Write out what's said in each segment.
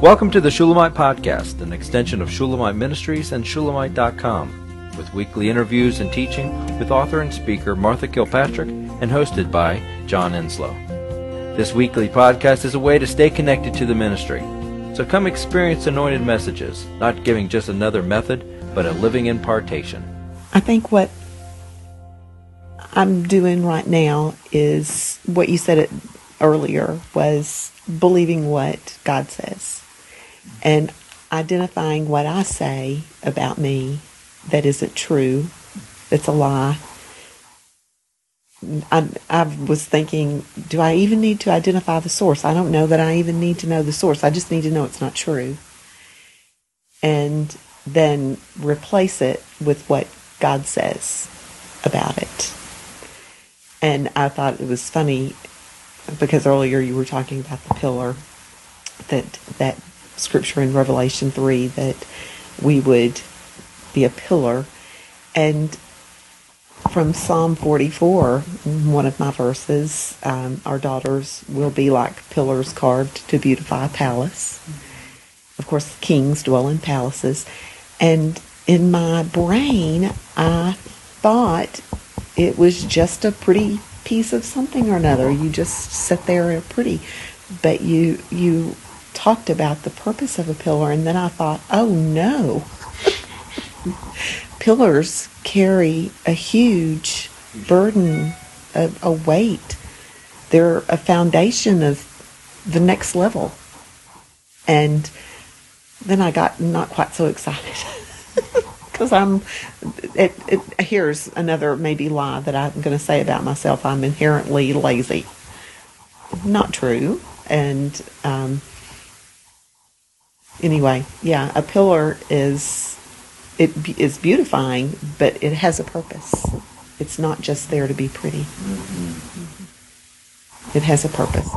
Welcome to the Shulamite Podcast, an extension of Shulamite Ministries and Shulamite.com, with weekly interviews and teaching with author and speaker Martha Kilpatrick and hosted by John Enslow. This weekly podcast is a way to stay connected to the ministry. So come experience anointed messages, not giving just another method, but a living impartation. I think what I'm doing right now is what you said it earlier was believing what God says and identifying what I say about me that isn't true, that's a lie. I, I was thinking, do I even need to identify the source? I don't know that I even need to know the source. I just need to know it's not true. And then replace it with what God says about it. And I thought it was funny because earlier you were talking about the pillar that that scripture in Revelation 3 that we would be a pillar and from Psalm 44, one of my verses, um, our daughters will be like pillars carved to beautify a palace. Of course, kings dwell in palaces. And in my brain, I thought it was just a pretty piece of something or another. You just sit there and pretty. But you you talked about the purpose of a pillar and then I thought, oh no. Pillars carry a huge burden, a, a weight. They're a foundation of the next level. And then I got not quite so excited because I'm. It, it, here's another maybe lie that I'm going to say about myself. I'm inherently lazy. Not true. And um, anyway, yeah, a pillar is it is beautifying, but it has a purpose. It's not just there to be pretty. It has a purpose.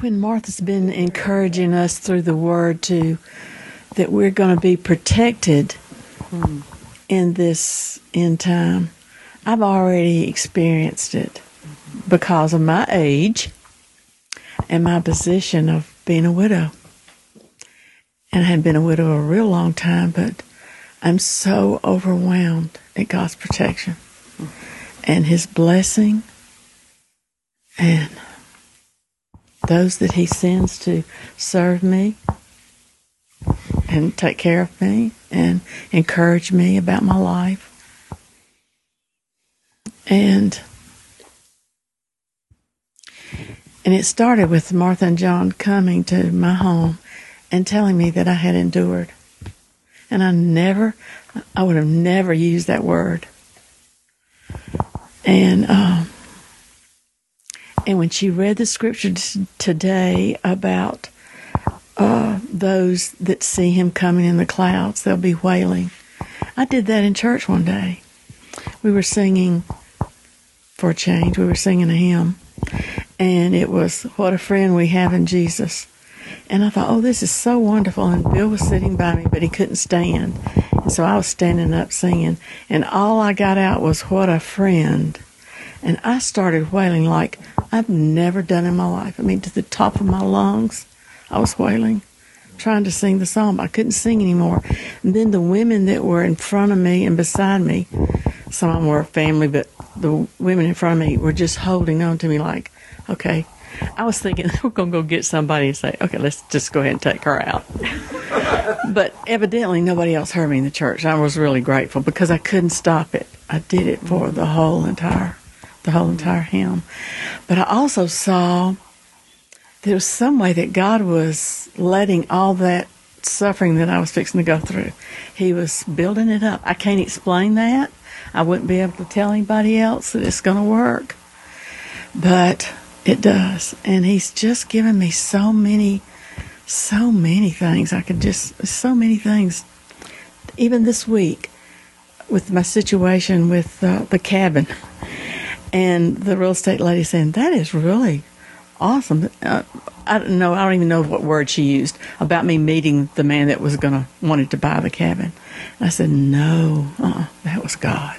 When Martha's been encouraging us through the word to that we're going to be protected mm. in this end time, I've already experienced it because of my age and my position of being a widow. And I had been a widow a real long time, but I'm so overwhelmed at God's protection and His blessing and those that He sends to serve me and take care of me and encourage me about my life. And and it started with Martha and John coming to my home and telling me that I had endured. And I never, I would have never used that word. And, um, and when she read the scripture today about uh, those that see him coming in the clouds, they'll be wailing. I did that in church one day. We were singing for a change. We were singing a hymn, and it was "What a Friend We Have in Jesus." And I thought, oh, this is so wonderful. And Bill was sitting by me, but he couldn't stand. And so I was standing up singing. And all I got out was, what a friend. And I started wailing like I've never done in my life. I mean, to the top of my lungs, I was wailing, trying to sing the song, I couldn't sing anymore. And then the women that were in front of me and beside me, some of them were family, but the women in front of me were just holding on to me like, okay, I was thinking we're going to go get somebody and say, okay, let's just go ahead and take her out. but evidently nobody else heard me in the church. I was really grateful because I couldn't stop it. I did it for the whole entire, the whole entire hymn. But I also saw there was some way that God was letting all that suffering that I was fixing to go through. He was building it up. I can't explain that. I wouldn't be able to tell anybody else that it's going to work. But it does. And he's just given me so many, so many things. I could just, so many things. Even this week, with my situation with uh, the cabin, and the real estate lady saying, That is really awesome. Uh, I don't know, I don't even know what word she used about me meeting the man that was going to, wanted to buy the cabin. And I said, No, uh-uh, that was God.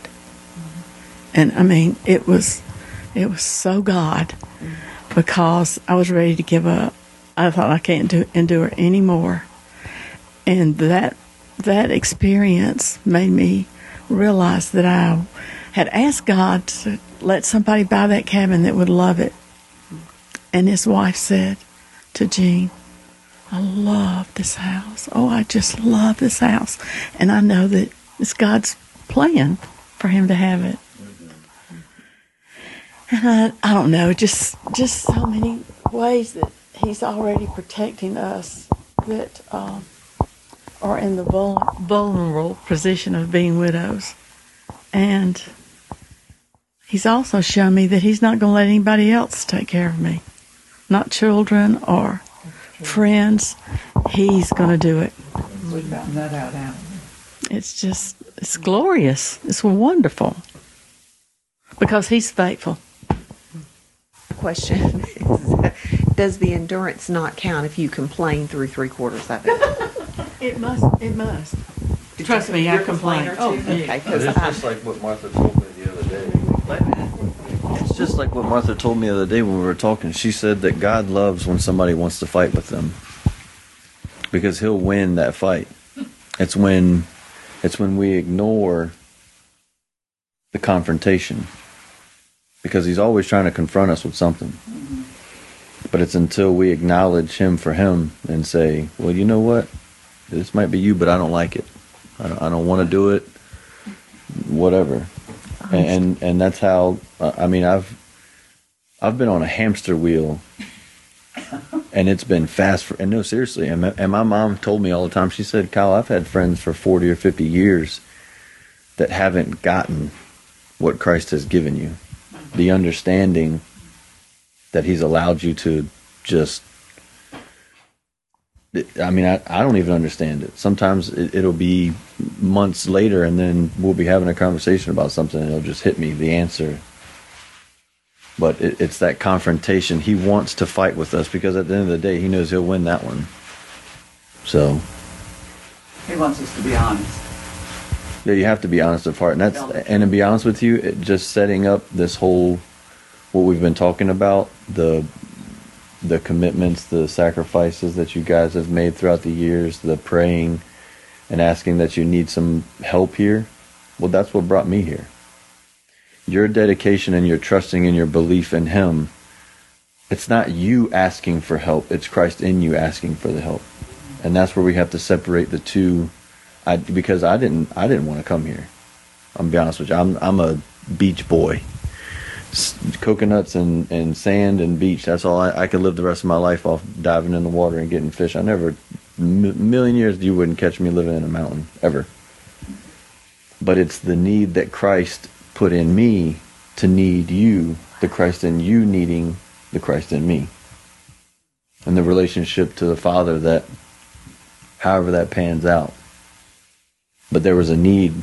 And I mean, it was, it was so God because I was ready to give up. I thought I can't do, endure anymore. And that that experience made me realize that I had asked God to let somebody buy that cabin that would love it. And his wife said to Jean, I love this house. Oh, I just love this house. And I know that it's God's plan for him to have it. And I, I don't know, just just so many ways that he's already protecting us that um, are in the vulnerable position of being widows. And he's also shown me that he's not going to let anybody else take care of me, not children or friends. He's going to do it. We found that out now. It's just, it's glorious. It's wonderful. Because he's faithful. Question is, does the endurance not count if you complain through three quarters of it? It must, it must. Trust me, I You're a complain. Oh. Okay, It's 'cause I- just like what Martha told me the other day. It's just like what Martha told me the other day when we were talking. She said that God loves when somebody wants to fight with them because He'll win that fight. It's when it's when we ignore the confrontation because He's always trying to confront us with something. But it's until we acknowledge Him for Him and say, "Well, you know what? This might be you, but I don't like it. I don't, I don't want to do it. Whatever." and and, and that's how uh, I mean I've I've been on a hamster wheel, and it's been fast. For, and no, seriously, and my, and my mom told me all the time. She said, "Kyle, I've had friends for forty or fifty years that haven't gotten what Christ has given you, the understanding that He's allowed you to just." I mean, I, I don't even understand it. Sometimes it, it'll be months later, and then we'll be having a conversation about something, and it'll just hit me the answer. But it, it's that confrontation. He wants to fight with us because at the end of the day, he knows he'll win that one. So, He wants us to be honest. Yeah, you have to be honest of heart, and that's and to be honest with you, it, just setting up this whole what we've been talking about the the commitments, the sacrifices that you guys have made throughout the years, the praying and asking that you need some help here. Well, that's what brought me here. Your dedication and your trusting and your belief in Him. It's not you asking for help, it's Christ in you asking for the help. And that's where we have to separate the two. I, because I didn't, I didn't want to come here. I'm be honest with you. I'm, I'm a beach boy coconuts and, and sand and beach. That's all I, I could live the rest of my life off diving in the water and getting fish. I never, m- million years, you wouldn't catch me living in a mountain ever. But it's the need that Christ put in me to need you, the Christ in you needing the Christ in me. And the relationship to the Father that, however that pans out. But there was a need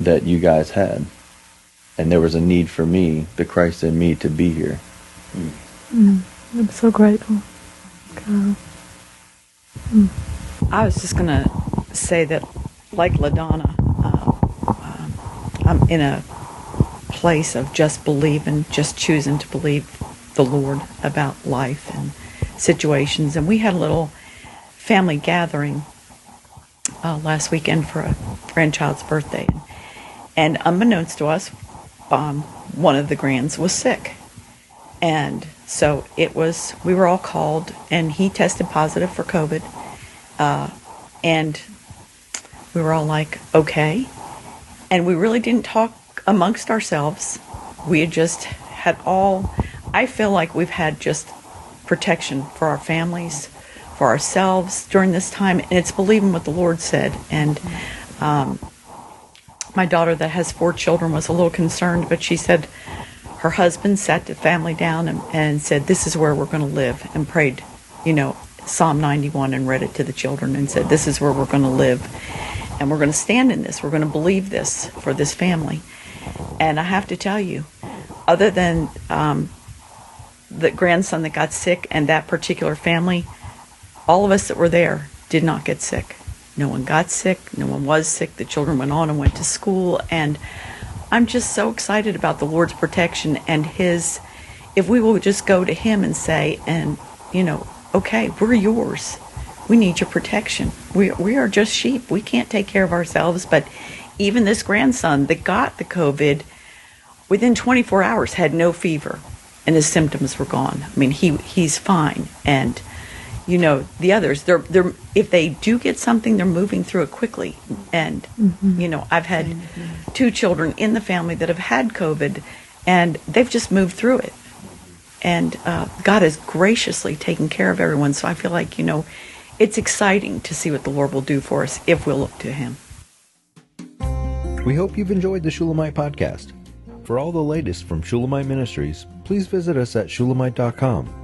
that you guys had and there was a need for me, the Christ in me, to be here. I'm so grateful. God. I was just going to say that, like LaDonna, uh, um, I'm in a place of just believing, just choosing to believe the Lord about life and situations. And we had a little family gathering uh, last weekend for a grandchild's birthday. And unbeknownst to us, um, one of the grands was sick. And so it was, we were all called, and he tested positive for COVID. Uh, and we were all like, okay. And we really didn't talk amongst ourselves. We had just had all, I feel like we've had just protection for our families, for ourselves during this time. And it's believing what the Lord said. And um, my daughter, that has four children, was a little concerned, but she said, her husband sat the family down and, and said, This is where we're going to live, and prayed, you know, Psalm 91 and read it to the children and said, This is where we're going to live. And we're going to stand in this. We're going to believe this for this family. And I have to tell you, other than um, the grandson that got sick and that particular family, all of us that were there did not get sick. No one got sick. No one was sick. The children went on and went to school. And I'm just so excited about the Lord's protection and His. If we will just go to Him and say, and you know, okay, we're yours. We need your protection. We, we are just sheep. We can't take care of ourselves. But even this grandson that got the COVID, within 24 hours had no fever and his symptoms were gone. I mean, he, he's fine. And, you know, the others, they're, they're, if they do get something, they're moving through it quickly. And, you know, I've had two children in the family that have had COVID and they've just moved through it and uh, God has graciously taken care of everyone. So I feel like you know, it's exciting to see what the Lord will do for us if we'll look to Him. We hope you've enjoyed the Shulamite podcast. For all the latest from Shulamite Ministries, please visit us at shulamite.com,